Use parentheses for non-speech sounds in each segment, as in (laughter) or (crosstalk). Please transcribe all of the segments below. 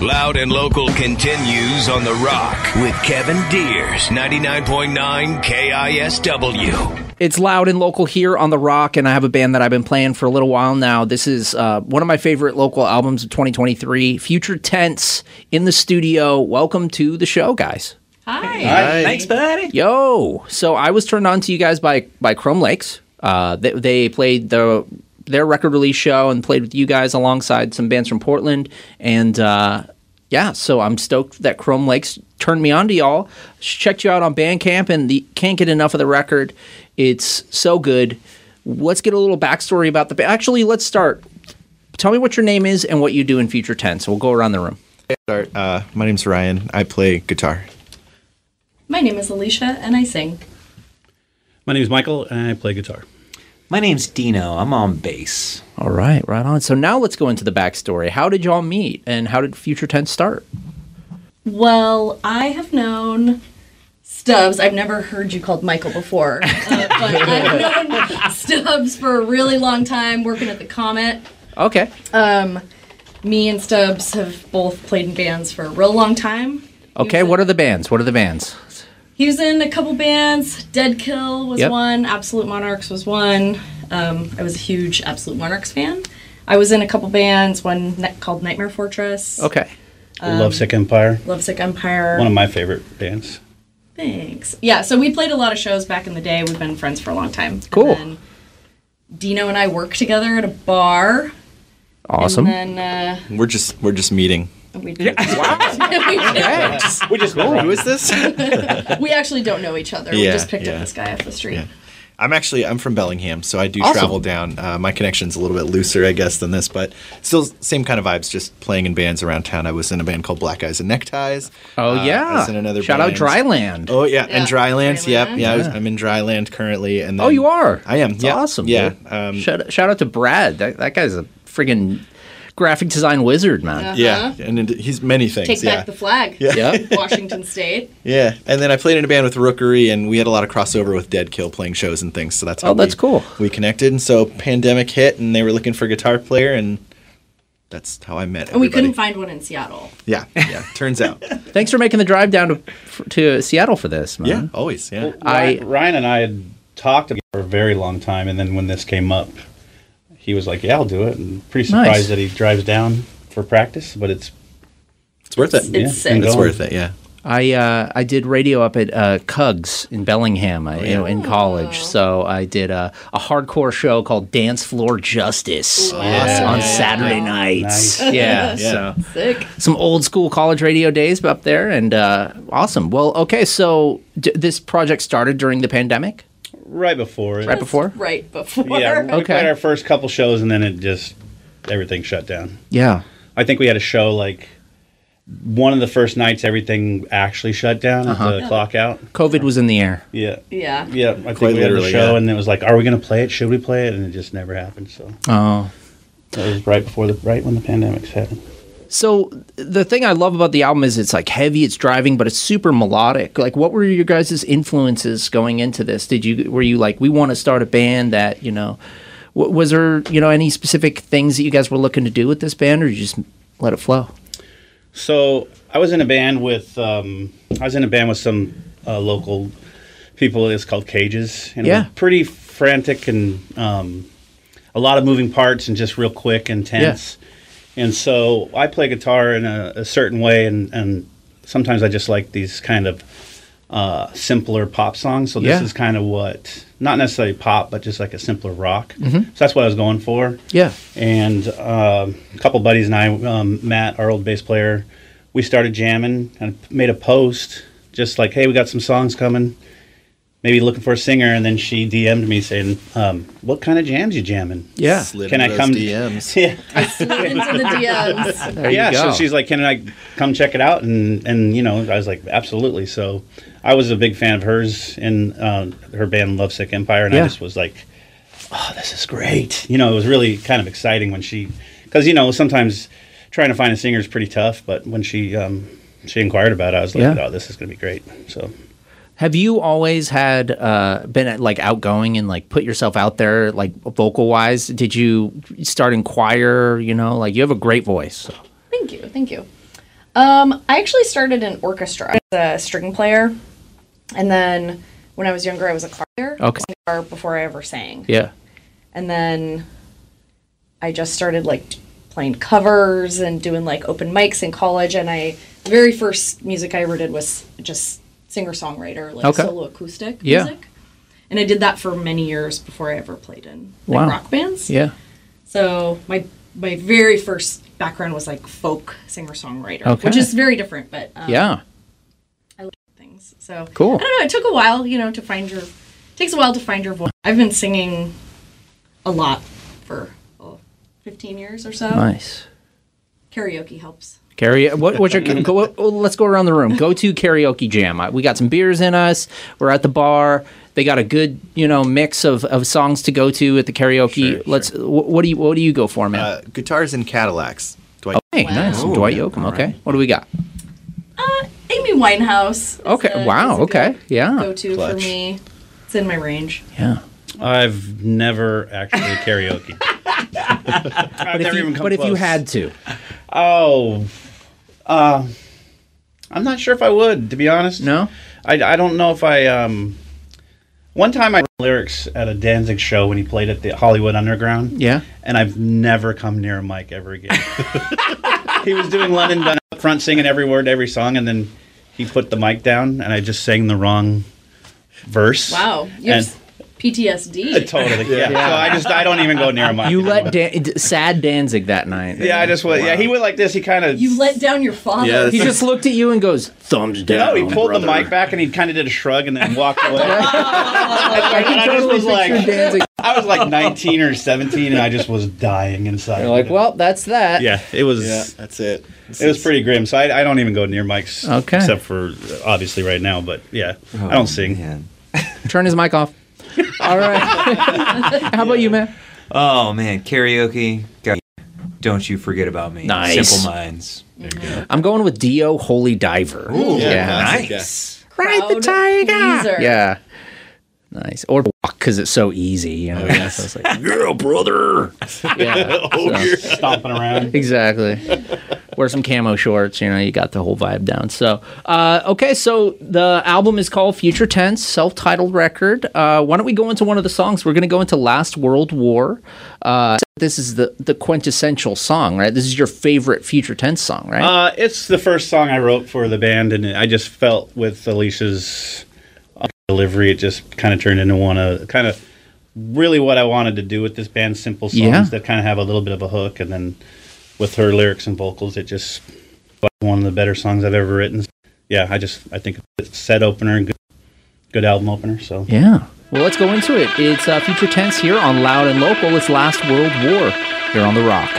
Loud and Local continues on The Rock with Kevin Diers, 99.9 KISW. It's loud and local here on The Rock, and I have a band that I've been playing for a little while now. This is uh, one of my favorite local albums of 2023, Future Tense in the studio. Welcome to the show, guys. Hi. Thanks, buddy. Yo, so I was turned on to you guys by by Chrome Lakes. Uh, they, they played the their record release show and played with you guys alongside some bands from Portland, and uh, yeah, so I'm stoked that Chrome Lakes turned me on to y'all. Checked you out on Bandcamp, and the, can't get enough of the record. It's so good. Let's get a little backstory about the band. Actually, let's start. Tell me what your name is and what you do in Future Tense. We'll go around the room. Start. Uh, my name's Ryan. I play guitar. My name is Alicia, and I sing. My name is Michael, and I play guitar. My name's Dino. I'm on bass. All right, right on. So now let's go into the backstory. How did y'all meet, and how did Future Tense start? Well, I have known Stubbs. I've never heard you called Michael before, uh, but (laughs) I've known Stubbs for a really long time, working at the Comet. Okay. Um, me and Stubbs have both played in bands for a real long time. Okay, what are the bands? What are the bands? He was in a couple bands. Dead Kill was Yep. one. Absolute Monarchs was one. Um, I was a huge Absolute Monarchs fan. I was in a couple bands. One ne- called Nightmare Fortress. Okay. Um, Lovesick Empire. Lovesick Empire. One of my favorite bands. Thanks. Yeah, so we played a lot of shows back in the day. We've been friends for a long time. Cool. And Dino and I work together at a bar. Awesome. And then uh, We're just we're just meeting. We (laughs) we, just, We just Who is this? (laughs) we actually don't know each other. we Yeah, just picked yeah. up this guy off the street. Yeah. I'm actually I'm from Bellingham, so I do Awesome. travel down. Uh, my connection's a little bit looser, I guess, than this, but still same kind of vibes. Just playing in bands around town. I was in a band called Black Eyes and Neckties. Oh Uh, I yeah. was in another Shout out band. Dryland. Oh yeah, Yeah, and Dryland. Yep, Dryland. yeah. I was, I'm in Dryland currently, and Oh, you are. I am. That's yeah, awesome. Yeah. dude. Um, shout, shout out to Brad. That, that guy's a friggin' graphic design wizard, man. yeah, and he's many things. Uh-huh. Take yeah. back the flag. Yeah. (laughs) Washington State. Yeah, and then I played in a band with Rookery, and we had a lot of crossover with Dead Kill playing shows and things. So that's how Oh, that's we, cool. We connected, and so pandemic hit, and they were looking for a guitar player, and that's how I met. And we couldn't find one in Seattle. Yeah, yeah. Turns out. (laughs) Thanks for making the drive down to to Seattle for this, man. yeah, always. Yeah. I- Ryan, Ryan and I had talked for a very long time, and then when this came up, he was like, "Yeah, I'll do it." And pretty surprised Nice. that he drives down for practice, but it's It's worth it. It's Yeah, sick. It's worth it. Yeah. I uh, I did radio up at uh, KUGS in Bellingham, Oh, I, you know, in college. So I did a, a hardcore show called Dance Floor Justice on Saturday nights. Nice. Yeah, (laughs) Yeah. so Sick. some old school college radio days up there, and uh, awesome. Well, okay, so d- this project started during the pandemic, right before it. right before. Right before. Yeah, we Okay. played our first couple shows, and then it just everything shut down. Yeah. I think we had a show like one of the first nights everything actually shut down Uh-huh. at the clock out. COVID was in the air. Yeah. Yeah. Yeah, I think Quite we had the literally, show, yeah. and it was like, "Are we going to play it? Should we play it?" And it just never happened. So Oh. that was right before the right when the pandemic happened. So the thing I love about the album is it's like heavy, it's driving, but it's super melodic. Like, what were your guys' influences going into this? Did you were you like, we want to start a band that you know? Was there you know any specific things that you guys were looking to do with this band, or you just let it flow? So I was in a band with um, I was in a band with some uh, local people. It's called Cages, and it Yeah. was pretty frantic and um, a lot of moving parts and just real quick and tense. And so I play guitar in a, a certain way, and, and sometimes I just like these kind of uh, simpler pop songs. So this Yeah. is kind of what not necessarily pop, but just like a simpler rock. Mhm. So that's what I was going for Yeah. and um, a couple buddies and I, um, Matt, our old bass player, we started jamming and made a post just like, "Hey, we got some songs coming. Maybe looking for a singer." And then she DM'd me saying, um, "What kind of jams you jamming? Yeah. Slid can I into come?" (laughs) those DMs. yeah, Slid into the DMs. (laughs) There you yeah. go. So she's like, "Can I come check it out?" And and you know, I was like, "Absolutely." So I was a big fan of hers and uh, her band Lovesick Empire, and Yeah. I just was like, "Oh, this is great!" You know, it was really kind of exciting when she, because you know, sometimes trying to find a singer is pretty tough, but when she um, she inquired about it, I was like, Yeah. "Oh, this is going to be great." So Have you always had uh, been like outgoing and like put yourself out there like vocal wise? Did you start in choir? You know, like you have a great voice. Thank you, thank you. Um, I actually started in orchestra. I was a string player, and then when I was younger, I was a choir. Okay. I guitar before I ever sang, Yeah. and then I just started like playing covers and doing like open mics in college. And I the very first music I ever did was just singer songwriter, like Okay. solo acoustic Yeah. music. And I did that for many years before I ever played in like Wow. rock bands. Yeah. So my my very first background was like folk singer songwriter, Okay. which is very different, but um, Yeah. I like things. So Cool. I don't know. It took a while, you know, to find your. Takes a while to find your voice. I've been singing a lot for fifteen years or so. Nice. Karaoke helps. Carry what? What's your? (laughs) Go, let's go around the room. Go to karaoke jam. We got some beers in us. We're at the bar. They got a good, you know, mix of, of songs to go to at the karaoke. Sure, let's. wh- What do you What do you go for, man? Uh, guitars and Cadillacs. Dwight. hey, nice. Ooh, Dwight yeah, Yoakam. all Okay. right. What do we got? Uh, Amy Winehouse. Okay, a- wow, okay, yeah. Go-to for me. It's in my range. Yeah. I've never actually karaoke. (laughs) But if you, but if you had to, Oh, uh, I'm not sure if I would, to be honest. no. I, I don't know if I. Um, one time I wrote lyrics at a Danzig show when he played at the Hollywood Underground. Yeah. And I've never come near a mic ever again. (laughs) he was doing London Done up front, singing every word, every song, and then he put the mic down, and I just sang the wrong verse. Wow, you have And- s- PTSD. Totally. (laughs) Yeah. So I just I don't even go near a mic. You let Dan- sad Danzig that night. Yeah, I just went. Yeah, he went like this. He kind of. You let down your father. Yeah, He just looked at you and goes, "Thumbs down." No, he pulled the mic back and he kind of did a shrug and then walked away. (laughs) (laughs) I And can I just totally was like, Danzig. I was like 19 or 17, and I just was dying inside. You're like, well, that's that. yeah, it was. Yeah, that's it. It was pretty grim. So I, I don't even go near mics. Okay. Except for uh, obviously right now, but yeah, Oh, I don't sing. Man. Turn his mic off. (laughs) All right. How about you, man? Oh man, karaoke. God, Don't you forget about me. Nice. Simple Minds. I'm going with Dio Holy Diver. Ooh, yeah. classic, Nice. Ride the Crowd tiger. pleaser. Yeah. Nice. Or walk because it's so easy. You know? yes. So it's like, yeah, brother. (laughs) Yeah. (laughs) so- Stomping around. Exactly. Wear some camo shorts. You know, you got the whole vibe down. So, uh, okay. So the album is called Future Tense, self-titled record. Uh, why don't we go into one of the songs? We're going to go into Last World War. Uh, this is the the quintessential song, right? This is your favorite Future Tense song, right? Uh, it's the first song I wrote for the band, and I just felt with Alicia's delivery, it just kind of turned into one of kind of really what I wanted to do with this band. Simple songs Yeah. that kind of have a little bit of a hook, and then with her lyrics and vocals, it just one of the better songs I've ever written. Yeah, I just I think it's a set opener, good, good album opener. So Yeah. Well, let's go into it. It's uh, Future Tense here on Loud and Local. It's Last World War here on The Rock.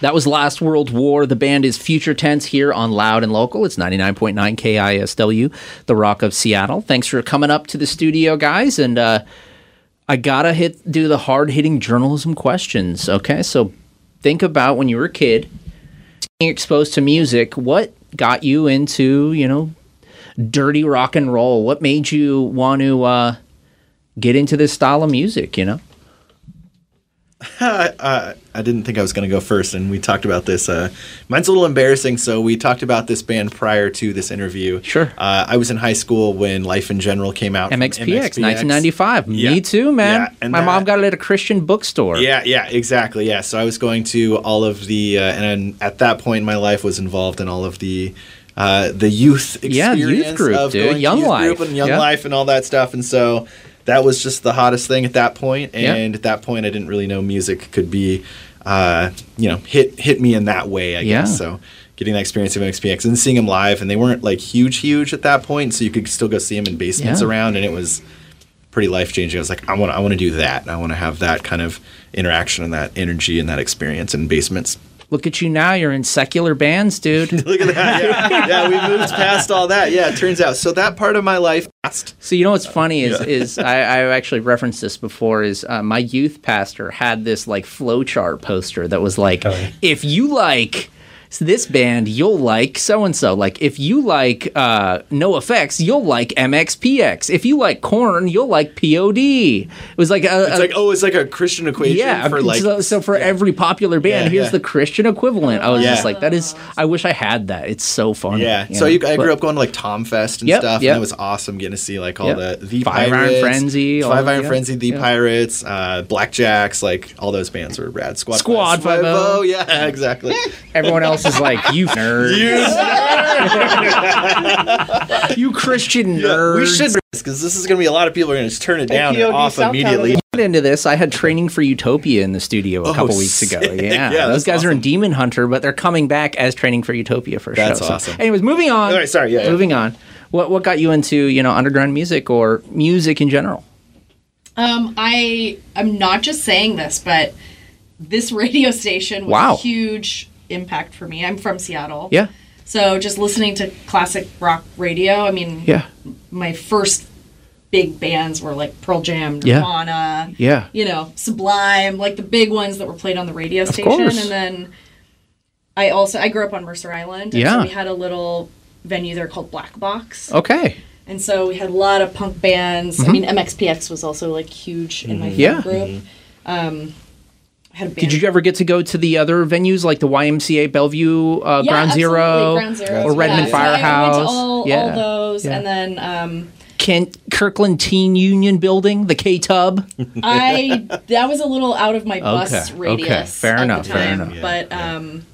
That was Last World War. The band is Future Tense here on Loud and Local. It's 99.9 KISW, the Rock of Seattle. Thanks for coming up to the studio, guys. And uh, I gotta hit do the hard hitting journalism questions. Okay, so think about when you were a kid, being exposed to music. What got you into you know dirty rock and roll? What made you want to uh, get into this style of music? You know. (laughs) uh, I didn't think I was going to go first, and we talked about this. Uh, mine's a little embarrassing, so we talked about this band prior to this interview. Sure. Uh, I was in high school when Life in General came out. from MXPX, 1995. Yeah. Me too, man. Yeah, and My that- mom got it at a Christian bookstore. Yeah, yeah, exactly. Yeah, so I was going to all of the, uh, and at that point in my life was involved in all of the, uh, the youth Yeah, youth group, of dude. Young Life. group and Young Yeah. Life and all that stuff, and so that was just the hottest thing at that point. Yeah. And at that point, I didn't really know music could be, uh, you know, hit hit me in that way. I Yeah. guess so. Getting that experience of MXPX and seeing them live, and they weren't like huge, huge at that point, so you could still go see them in basements Yeah. around, and it was pretty life changing. I was like, I want, I want to do that. I want to have that kind of interaction and that energy and that experience in basements. Look at you now. You're in secular bands, dude. (laughs) Look at that. Yeah, yeah, we moved past all that. Yeah, it turns out. So that part of my life passed. So you know what's funny is Yeah. is I, I actually referenced this before. Is uh, my youth pastor had this like flowchart poster that was like, if you like this band, you'll like so and so. Like if you like uh, NOFX, you'll like MXPX. If you like Korn, you'll like POD. It was like a, It's a- like oh, it's like a Christian equation yeah, for like so, so for every popular band, Yeah, here's yeah. the Christian equivalent. I was Yeah. just like, that is. I wish I had that. It's so fun. Yeah. you So you, I But- grew up going to like Tomfest and Yep, stuff, yep. and it was awesome getting to see like all Yep. the the Five Iron Frenzy, Five Iron yeah, Frenzy, the yeah. Pirates, uh, Blackjacks, like all those bands were rad. Squad Squad Five. O, yeah, (laughs) exactly. Everyone else is like, you (laughs) nerd. You Christian nerd. we should because this is going to be a lot of people are going to just turn it down and POD off immediately. Get into this. I had training for Utopia in the studio a Oh, couple weeks ago. Yeah, Yeah, those that's guys are in. Demon Hunter, but they're coming back as training for Utopia for a That's show. So, awesome. anyways, moving on. All right, sorry, yeah, yeah. moving on. What what got you into you know underground music or music in general? Um, I I'm not just saying this, but this radio station was Wow. a huge impact for me. I'm from Seattle. Yeah, So just listening to classic rock radio, I mean, yeah, my first big bands were like Pearl Jam, Nirvana, yeah. you know, Sublime, like the big ones that were played on the radio station. course. And then I also I grew up on Mercer Island. And Yeah. So we had a little venue there called Black Box. Okay. And so we had a lot of punk bands. I mean, MXPX was also like huge in my Mm-hmm. Group. Um, I had a band. Did you ever get to go to the other venues like the YMCA Bellevue uh, Yeah, Ground Zero, Ground Zero. or Redmond yeah. So I- I went Firehouse? to all, yeah, all those, yeah. and then um, Kent Kirkland Teen Union Building, the KTUB. I that was a little out of my bus Okay, okay. radius. Fair at enough, The fair time. enough. But um,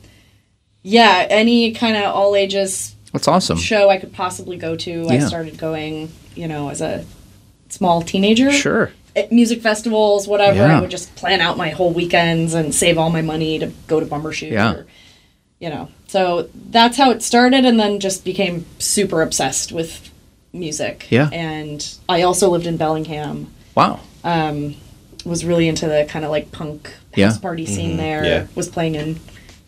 yeah, any kind of all ages That's awesome. show I could possibly go to, I started going. You know, as a small teenager. Sure. At music festivals, whatever. Yeah. I would just plan out my whole weekends and save all my money to go to Bumbershoot Yeah. or you know. So that's how it started, and then just became super obsessed with music. Yeah. And I also lived in Bellingham. Wow. Um, was really into the kind of like punk house Yeah. party scene Mhm. there. Yeah. Was playing in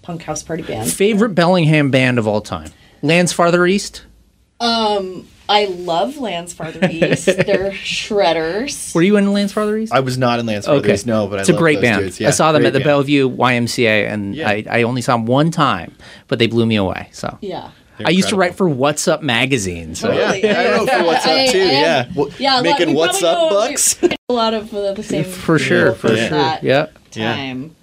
punk house party bands. Favorite Bellingham band of all time? Lands Farther East? Um, I love Lands Farther East. (laughs) They're shredders. Were you in Lands Farther East? I was not in Lands Farther East, no, but I it's a great those band. Yeah, I saw them at the band. Bellevue YMCA, and I, I only saw them one time, but they blew me away. So Yeah. I used to write for What's Up magazine. So Totally. Yeah, I wrote for What's Up, too, I am- yeah. Well, yeah, a lot- making What's Up know- bucks. A lot of uh, the same for sure, for sure. that Yeah. time.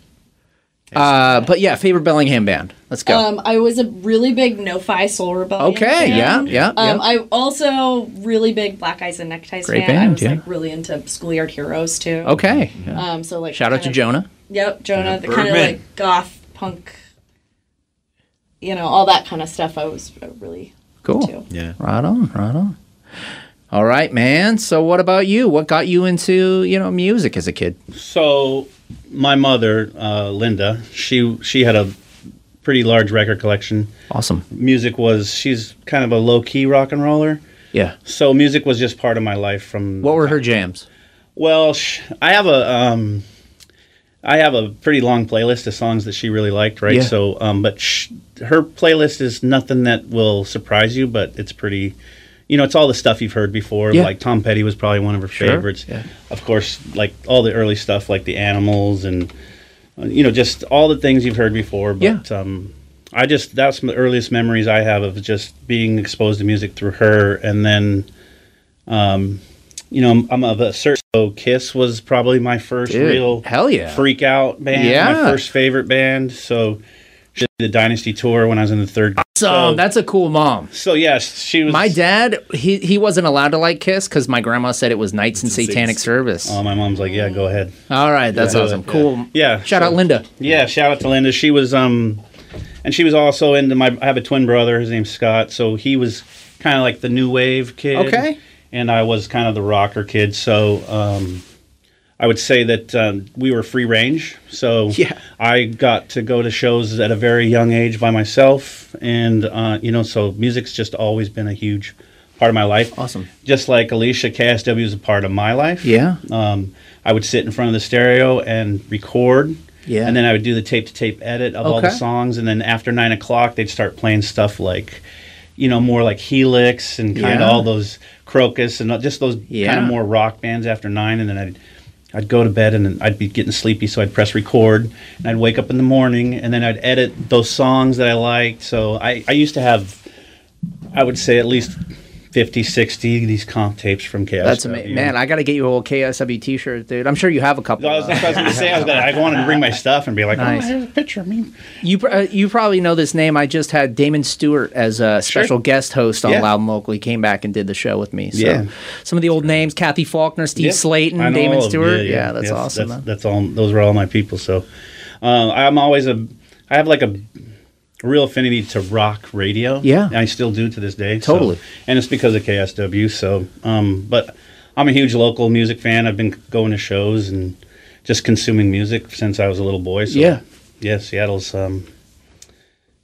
Uh, but yeah, favorite Bellingham band. Let's go. Um, I was a really big No-Fi Soul Rebellion. Okay, yeah, fan. yeah, Um, yeah. I also really big Black Eyes and Neckties Great fan. I band, was yeah. like really into Schoolyard Heroes too. Okay, yeah. Um, so like Shout out to kinda- Jonah. Yep, Jonah. The kind of like goth punk. You know all that kind of stuff. I was uh, really Cool. Yeah. Right on, right on. All right, man. So what about you? What got you into, you know, music as a kid? So, my mother, uh, Linda, she she had a pretty large record collection. Awesome. Music was she's kind of a low key rock and roller. Yeah. So music was just part of my life from. What were her jams? Well, sh- I have a um, I have a pretty long playlist of songs that she really liked, right? Yeah. So, um, but sh- her playlist is nothing that will surprise you, but it's pretty. You know, it's all the stuff you've heard before. Yeah. Like Tom Petty was probably one of her Sure, favorites. yeah. Of course, like all the early stuff, like the Animals, and you know, just all the things you've heard before. But um, I just that's the earliest memories I have of just being exposed to music through her, and then, um, you know, I'm, I'm of a certain. So Kiss was probably my first Dude, real hell yeah. freak out band. Yeah. my first favorite band. So the Dynasty tour when I was in the third. So that's a cool mom. So yes, she was. My dad, he he wasn't allowed to like Kiss because my grandma said it was Knights in Satanic Service. Oh, my mom's like, yeah, go ahead. All right, that's Yeah. awesome. Cool. Yeah. Shout out Linda. Yeah, shout out to Linda. She was um and she was also into my I have a twin brother, his name's Scott, so he was kind of like the new wave kid. Okay. And I was kind of the rocker kid, so um I would say that um, we were free range. So (laughs) Yeah. I got to go to shows at a very young age by myself and uh, you know, so music's just always been a huge part of my life. Awesome. Just like Alicia, KSW is a part of my life. Yeah. Um, I would sit in front of the stereo and record. Yeah. And then I would do the tape to tape edit of all the songs. And then after nine o'clock, they'd start playing stuff like, you know, more like Helix and kind Yeah. of all those Krokus and just those kind of more rock bands after nine. And then I'd, I'd go to bed and I'd be getting sleepy. So I'd press record and I'd wake up in the morning and then I'd edit those songs that I liked. So I, I used to have, I would say at least 50, 60 these comp tapes from KSW. That's amazing, man. I got to get you a whole KSW T-shirt, dude. I'm sure you have a couple. I was, that's was going to say. I was gonna, I wanted to bring my stuff and be like, Nice. oh, here's a picture of me. You pr- uh, you probably know this name. I just had Damon Stewart as a special guest host on Yeah. Loud and Local. He came back and did the show with me. So Yeah. some of the old names: Cathy Faulkner, Steve Yeah. Slaton, Damon all of them. Stewart. Yeah, that's Yes, awesome. That's, that's all. Those were all my people. So uh, I'm always a. I have like a real affinity to rock radio. Yeah. and I still do to this day. so- Totally. and it's because of KSW. So, um, but I'm a huge local music fan. I've been going to shows and just consuming music since I was a little boy. So, Yeah. yeah, Seattle's um,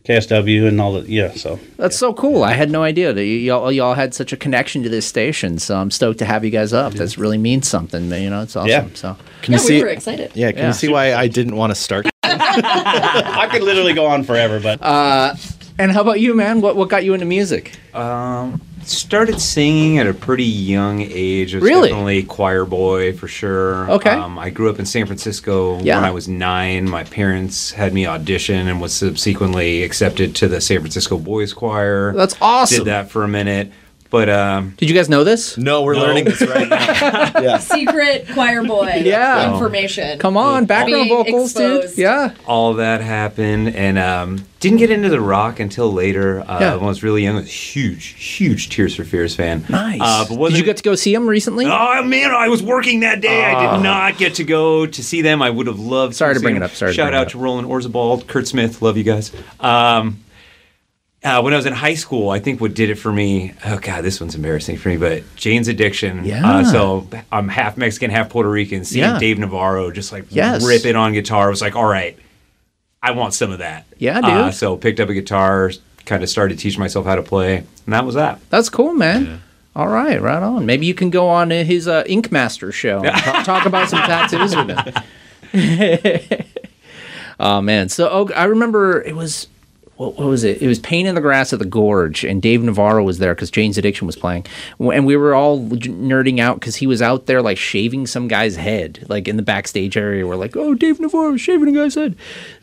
KSW and all the yeah. So That's so cool. I had no idea that y- y'all y'all had such a connection to this station. So I'm stoked to have you guys up. That's really means something. man. You know, it's awesome. Yeah. So Can Yeah, you we see? were excited. Yeah, can Yeah. you see why I didn't want to start? I could literally go on forever, but Uh, and how about you, man? What what got you into music? Um, started singing at a pretty young age. I was Really? Definitely choir boy for sure. Okay. Um, I grew up in San Francisco Yeah. when I was nine. My parents had me audition and was subsequently accepted to the San Francisco Boys Choir. That's awesome. Did that for a minute, but um, Did you guys know this? No, we're No. learning this right now. (laughs) yeah. Secret choir boy. (laughs) Yeah. Information. Come on, background Being vocals, dude. Yeah. all that happened and um, didn't get into the rock until later. Uh, Yeah. When I was really young, I was a huge, huge Tears for Fears fan. Nice. Uh, but Did you get to go see them recently? Oh man, I was working that day. I did not get to go to see them. I would have loved. Sorry to see bring them. it up. Sorry to Shout bring it out up. to Roland Orzabal, Curt Smith. Love you guys. Um, uh, when I was in high school, I think what did it for me. Oh god, this one's embarrassing for me. But Jane's Addiction. Yeah. Uh, so I'm half Mexican, half Puerto Rican. Seeing Yeah. Dave Navarro just like Yes. rip it on guitar I was like, all right. I want some of that. Yeah, Uh, dude. so picked up a guitar, kind of started to teach myself how to play, and that was that. That's cool, man. All right, right on. Maybe you can go on his uh, Ink Master show and talk, (laughs) talk about some tattoos with him. (laughs) oh man, so oh, I remember it was what, what was it? It was Pain in the Grass at the Gorge, and Dave Navarro was there because Jane's Addiction was playing, and we were all nerding out because he was out there like shaving some guy's head, like in the backstage area. We're like, "Oh, Dave Navarro shaving a guy's head."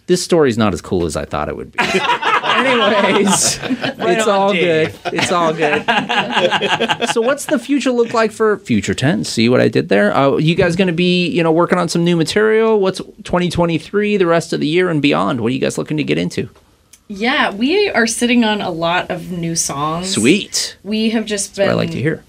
This story's not as cool as I thought it would be. (laughs) Anyways, it's all Dave. good. It's all good. so, what's the future look like for Future Tense? See what I did there? Uh, you guys going to be, you know, working on some new material? What's 2023, the rest of the year and beyond? What are you guys looking to get into? Yeah, we are sitting on a lot of new songs. Sweet. We have just been I like to hear.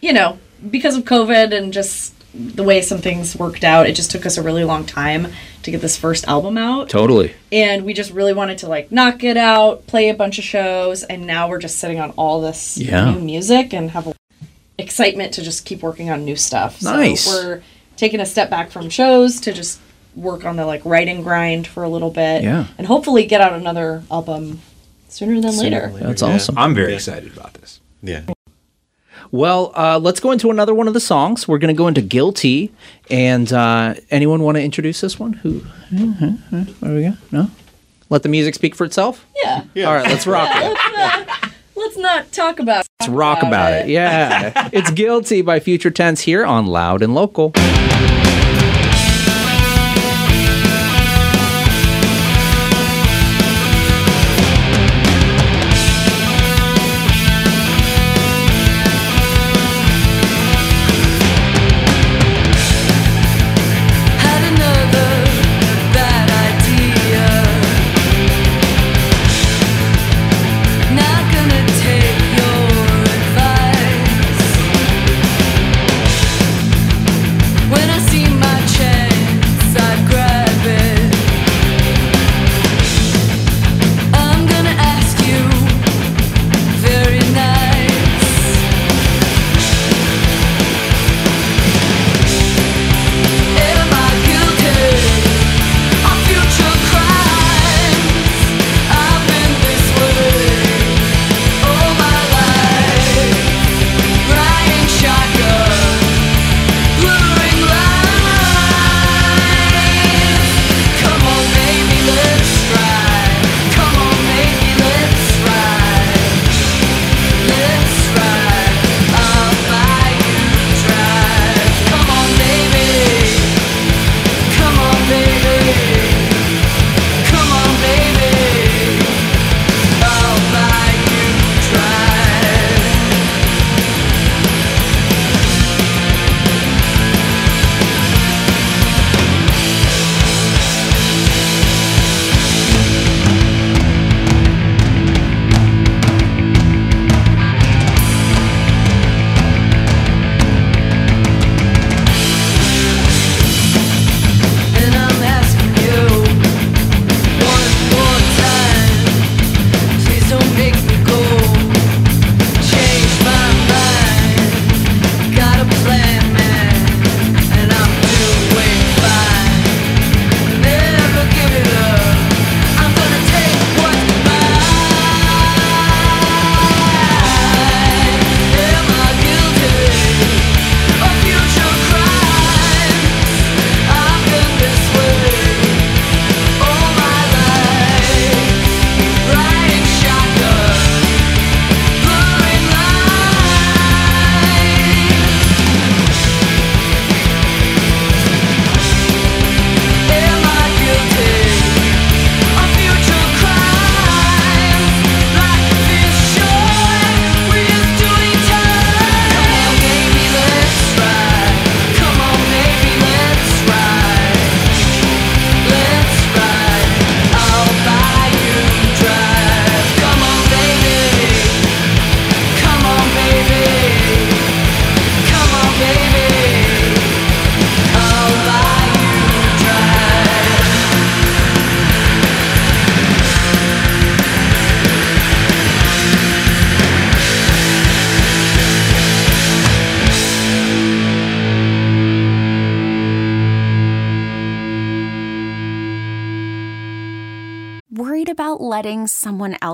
you know, because of COVID and just the way some things worked out, it just took us a really long time to get this first album out. Totally. And we just really wanted to like knock it out, play a bunch of shows, and now we're just sitting on all this Yeah. new music and have a excitement to just keep working on new stuff. Nice. So we're taking a step back from shows to just work on the like writing grind for a little bit. Yeah. And hopefully get out another album sooner than later. That's awesome. I'm very excited about this. Yeah. Well, uh, let's go into another one of the songs. We're going to go into Guilty. And uh, anyone want to introduce this one? Who? There we go. No? Let the music speak for itself? Yeah. All right, let's (laughs) rock it. Let's not, let's not talk about Let's rock about it. Yeah. (laughs) it's Guilty by Future Tense here on Loud and Local.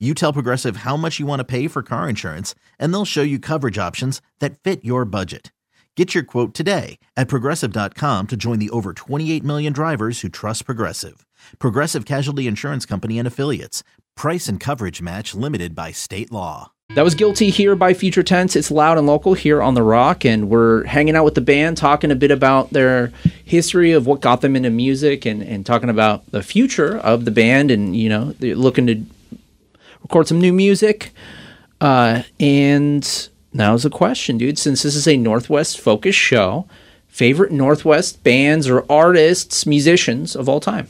You tell Progressive how much you want to pay for car insurance, and they'll show you coverage options that fit your budget. Get your quote today at progressive.com to join the over 28 million drivers who trust Progressive. Progressive Casualty Insurance Company and Affiliates. Price and coverage match limited by state law. That was Guilty here by Future Tense. It's loud and local here on The Rock, and we're hanging out with the band, talking a bit about their history of what got them into music and, and talking about the future of the band and, you know, looking to record some new music. Uh, and now's a question, dude. Since this is a Northwest focused show, favorite Northwest bands or artists, musicians of all time?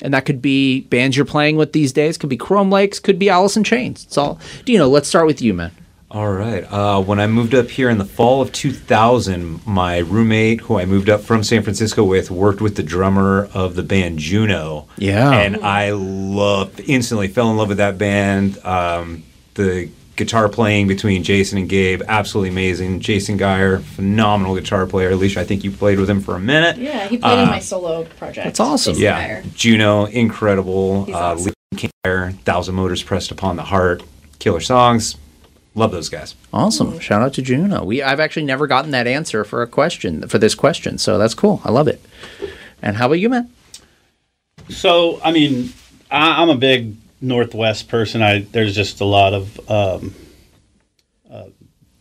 And that could be bands you're playing with these days, could be Chrome Lakes, could be Alice in Chains. It's all. you know, let's start with you, man. All right. Uh, when I moved up here in the fall of 2000, my roommate, who I moved up from San Francisco with, worked with the drummer of the band Juno. Yeah. And I loved, instantly fell in love with that band. Um, the guitar playing between Jason and Gabe, absolutely amazing. Jason Geyer, phenomenal guitar player. Alicia, I think you played with him for a minute. Yeah, he played in Uh, my solo project. That's awesome. Jason yeah, Geyer. Juno, incredible. He's uh, awesome. Lee Kincaid, Thousand Motors Pressed Upon the Heart, killer songs. Love those guys. Awesome. Shout out to Juno. We I've actually never gotten that answer for a question for this question, so that's cool. I love it. And how about you, man? So, I mean, I, I'm a big Northwest person. I there's just a lot of um, uh,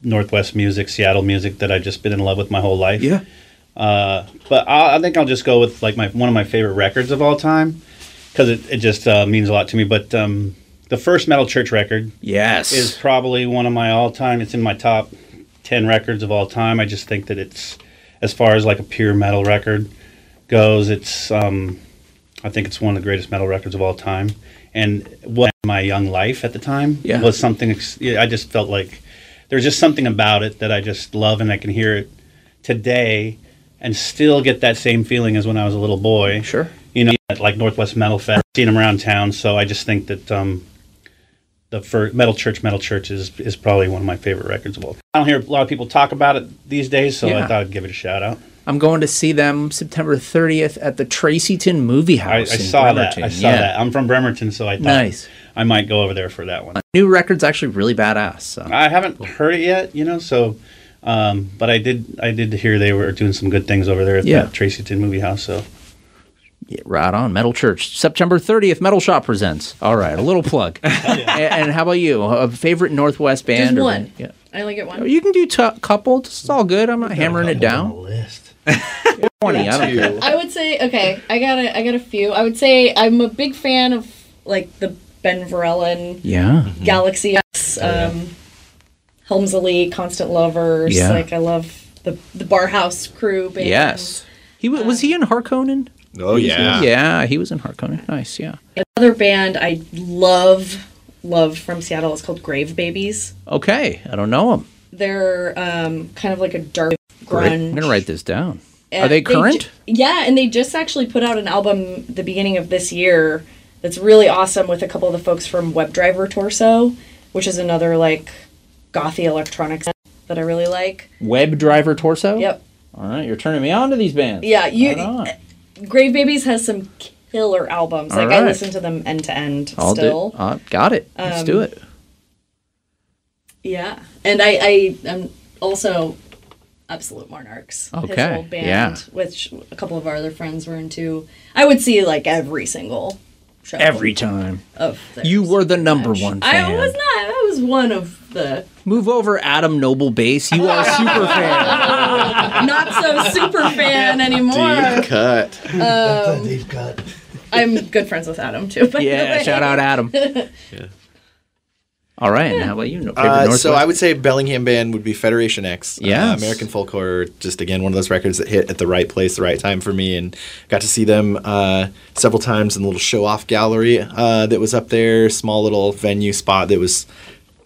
Northwest music, Seattle music that I've just been in love with my whole life. Yeah. Uh, but I, I think I'll just go with like my one of my favorite records of all time because it, it just uh, means a lot to me. But um, the first Metal Church record Yes. is probably one of my all time. It's in my top ten records of all time. I just think that it's as far as like a pure metal record goes. It's um, I think it's one of the greatest metal records of all time. And what my young life at the time Yeah. was something. I just felt like there's just something about it that I just love, and I can hear it today and still get that same feeling as when I was a little boy. Sure. You know, at like Northwest Metal Fest, seen them around town. So I just think that um, the first Metal Church, Metal Church is is probably one of my favorite records of all. I don't hear a lot of people talk about it these days, so Yeah. I thought I'd give it a shout out. I'm going to see them September 30th at the Tracyton Movie I, I House. in saw that. I saw Yeah. that. I'm from Bremerton, so I thought Nice. I might go over there for that one. New record's actually really badass. So. I haven't heard it yet, you know. So, um, but I did. I did hear they were doing some good things over there at Yeah. the Tracyton Movie House. So Yeah, right on. Metal Church. September 30th, Metal Shop presents. All right, a little plug. (laughs) and, and how about you? A favorite Northwest band? Just or one. Yeah. I only get one. You can do a couple. It's all good. I'm not hammering it down. list. (laughs) 20. I don't. I would say okay. I got a I got a few. I would say I'm a big fan of like the Ben Verellen, Yeah. Galaxy X, um, Helms Alee, Constant Lovers. Yeah. Like I love the the Bar House crew band. Yes. He wa- was he in Harkonnen? Oh yeah. Yeah, he was in Harkonnen. Nice. Yeah. Another band I love, love from Seattle is called Grave Babies. Okay. I don't know them. They're um, kind of like a dark Great. grunge. I'm gonna write this down. Are And they ju- current? yeah, and they just actually put out an album the beginning of this year that's really awesome with a couple of the folks from WebDriver Torso, which is another like gothy electronics that I really like. WebDriver Torso. Yep. All right, you're turning me on to these bands. Yeah, you Right on. Grave Babies has some killer albums. All like I listen to them end to end I'll still. do. Uh, got it. Let's do Um, it. Yeah, and I, I am also Absolute Monarchs. His Okay, old band, yeah. which a couple of our other friends were into. I would see like every single show. Every time. Of You were the number one fan. I was not. I was one of the Move over, Adam Noble Bass. You are a super fan. (laughs) not so super fan anymore. Deep cut. Um, I'm good friends with Adam too. By the Yeah, way. shout out Adam. yeah. All right, and how about you? No, Uh, so I would say Bellingham band would be Federation X. Uh, American Folklore, just again one of those records that hit at the right place, the right time for me, and got to see them uh, several times in the little show off gallery uh, that was up there, small little venue spot that was.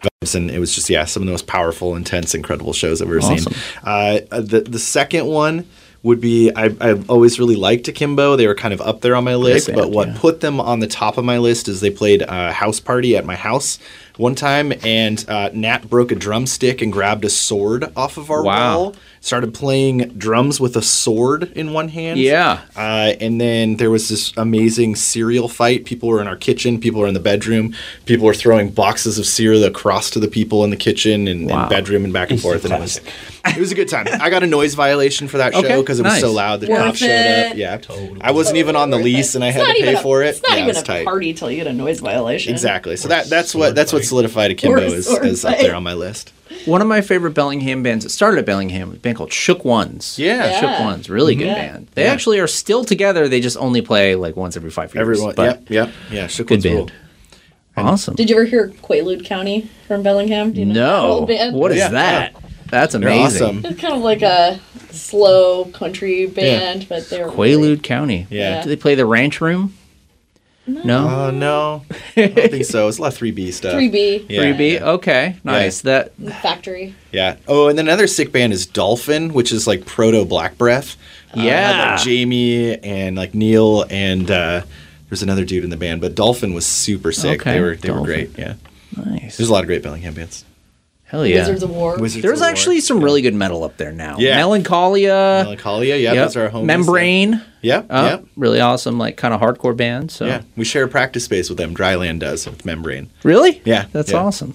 Vibes, And it was just yeah, some of the most powerful, intense, incredible shows I've ever Awesome. seen. Uh, the the second one would be I, I've always really liked Akimbo. They were kind of up there on my list, band, but what yeah. put them on the top of my list is they played a house party at my house one time, and uh, Nat broke a drumstick and grabbed a sword off of our Wow. wall. Started playing drums with a sword in one hand. Yeah. Uh, and then there was this amazing cereal fight. People were in our kitchen. People were in the bedroom. People were throwing boxes of cereal across to the people in the kitchen and, Wow. and bedroom and back and (laughs) forth. And it was it was a good time. I got a noise violation for that Okay, show because it was so loud. The Worth cops showed up. Yeah, Totally. I wasn't even on the lease, and I It's had to pay a- for it. It's not yeah, even it's a tight. party till you get a noise violation. Exactly. So that that's what that's what solidified Akimbo Or is, is up there on my list. One of my favorite Bellingham bands that started at Bellingham was a band called Shook Ones. Yeah. Yeah. Shook Ones, really good Yeah. band. They Yeah. actually are still together. They just only play like once every five years. Everyone. but Yep. Yep. Yeah. Shook good Ones rule. band. Awesome. Did you ever hear Quaalude County from Bellingham? Do you know no, old band? what is Yeah, that? That's amazing. awesome. It's kind of like a slow country band, but they're Quaalude County. Yeah. Do they play the Ranch Room? No. Oh no, (laughs) I don't think so. It's a lot of 3B stuff. three B Yeah. 3B. Okay, nice. That factory. Yeah. Oh, and then another sick band is Dolphin, which is like proto Black Breath. Uh, had, Yeah. like Jamie and like Neil and uh, there's another dude in the band, but Dolphin was super sick. Okay, They were they were great. Yeah. nice. There's a lot of great Bellingham bands. Hell yeah. Wizards of War. Wizards There's of War. actually some really good metal up there now. Yeah. Melancholia. Melancholia. Yeah, Yep. those are our homies. Membrane. Yeah. Uh, Yeah. Really awesome, like kind of hardcore band. So Yeah. We share a practice space with them. Dryland does with Membrane. really, Yeah, that's yeah. awesome.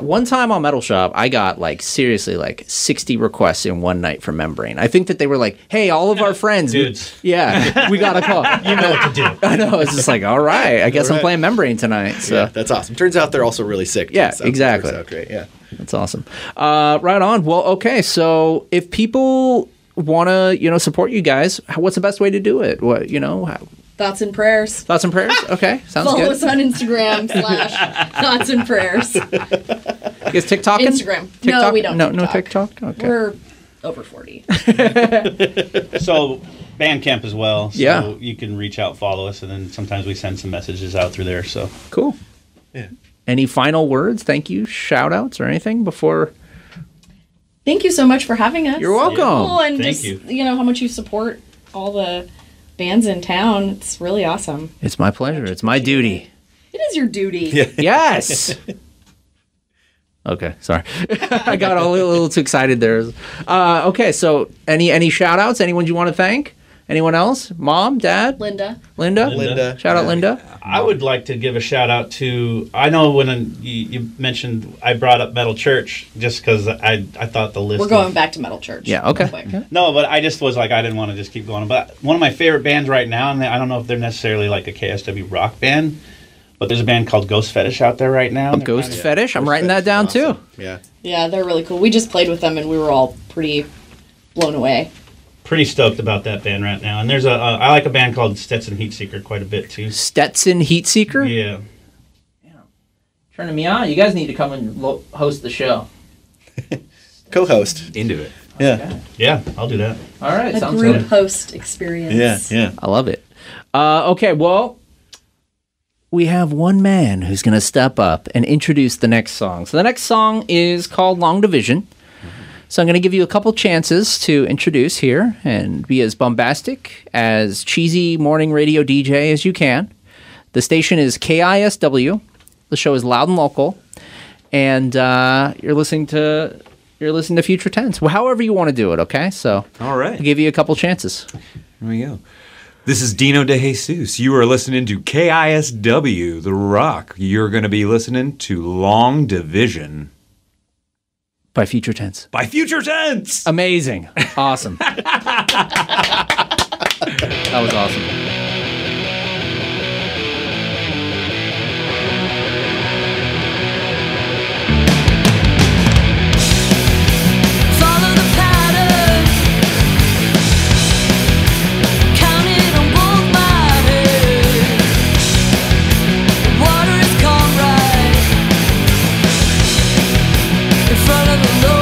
One time on Metal Shop, I got like seriously like 60 requests in one night for Membrane. I think that they were like, "Hey, all of our friends, we- Dudes. yeah, we got a call." (laughs) You know what to do. (laughs) I know. It's just like, all right, I guess I'm playing Membrane tonight. So Yeah, that's awesome. Turns out they're also really sick. too, Yeah, so exactly. works out great. Yeah. That's awesome. Uh, right on. Well, okay. So if people want to, you know, support you guys, what's the best way to do it? What you know, how, Thoughts and prayers. thoughts and prayers? Okay, (laughs) sounds Follow good. Follow us on Instagram slash thoughts and prayers. (laughs) You guys TikTok? Instagram. No, we don't No, no TikTok. TikTok. Okay. We're over forty. (laughs) So Bandcamp as well. So Yeah. you can reach out, follow us, and then sometimes we send some messages out through there. So cool. Yeah. Any final words? Thank you, shout outs, or anything before? Thank you so much for having us. You're welcome. Cool, and Thank just you. you know how much you support all the bands in town. It's really awesome. It's my pleasure. It's my duty. It is your duty. (laughs) Yes. (laughs) okay, sorry. (laughs) I got a little, little too excited there. Uh, okay, so any any shout outs? Anyone you want to thank? Anyone else? Mom, dad, Linda. Linda? Linda. Shout out Linda. I would like to give a shout out to. I know when you, you mentioned I brought up Metal Church just because I I thought the list. We're of- going back to Metal Church. Yeah, okay. real quick. No, but I just was like I didn't want to just keep going. But one of my favorite bands right now, and I don't know if they're necessarily like a KISW rock band, but there's a band called Ghost Fetish out there right now. Ghost kinda- Fetish. I'm writing that down too. Yeah. Yeah, they're really cool. We just played with them and we were all pretty blown away. Pretty stoked about that band right now. And there's a, a I like a band called Stetson Heatseeker quite a bit too. Stetson Heatseeker. Yeah. Yeah. Turning me on. You guys need to come and lo- host the show. (laughs) Co-host. Into it. Yeah. Yeah, I'll do that. All right, A sounds group good. host experience. Yeah. Yeah. I love it. Uh, okay, well, we have one man who's going to step up and introduce the next song. So the next song is called Long Division. So I'm going to give you a couple chances to introduce here and be as bombastic, as cheesy morning radio DJ as you can. The station is KISW. The show is loud and local, and uh, you're listening to you're listening to Future Tense. Well, however you want to do it. Okay, so All right. I'll give you a couple chances. Here we go. This is Dino De Jesus. You are listening to KISW, The Rock. You're going to be listening to Long Division by Future Tense. by Future Tense. Amazing. Awesome. (laughs) that was awesome. In front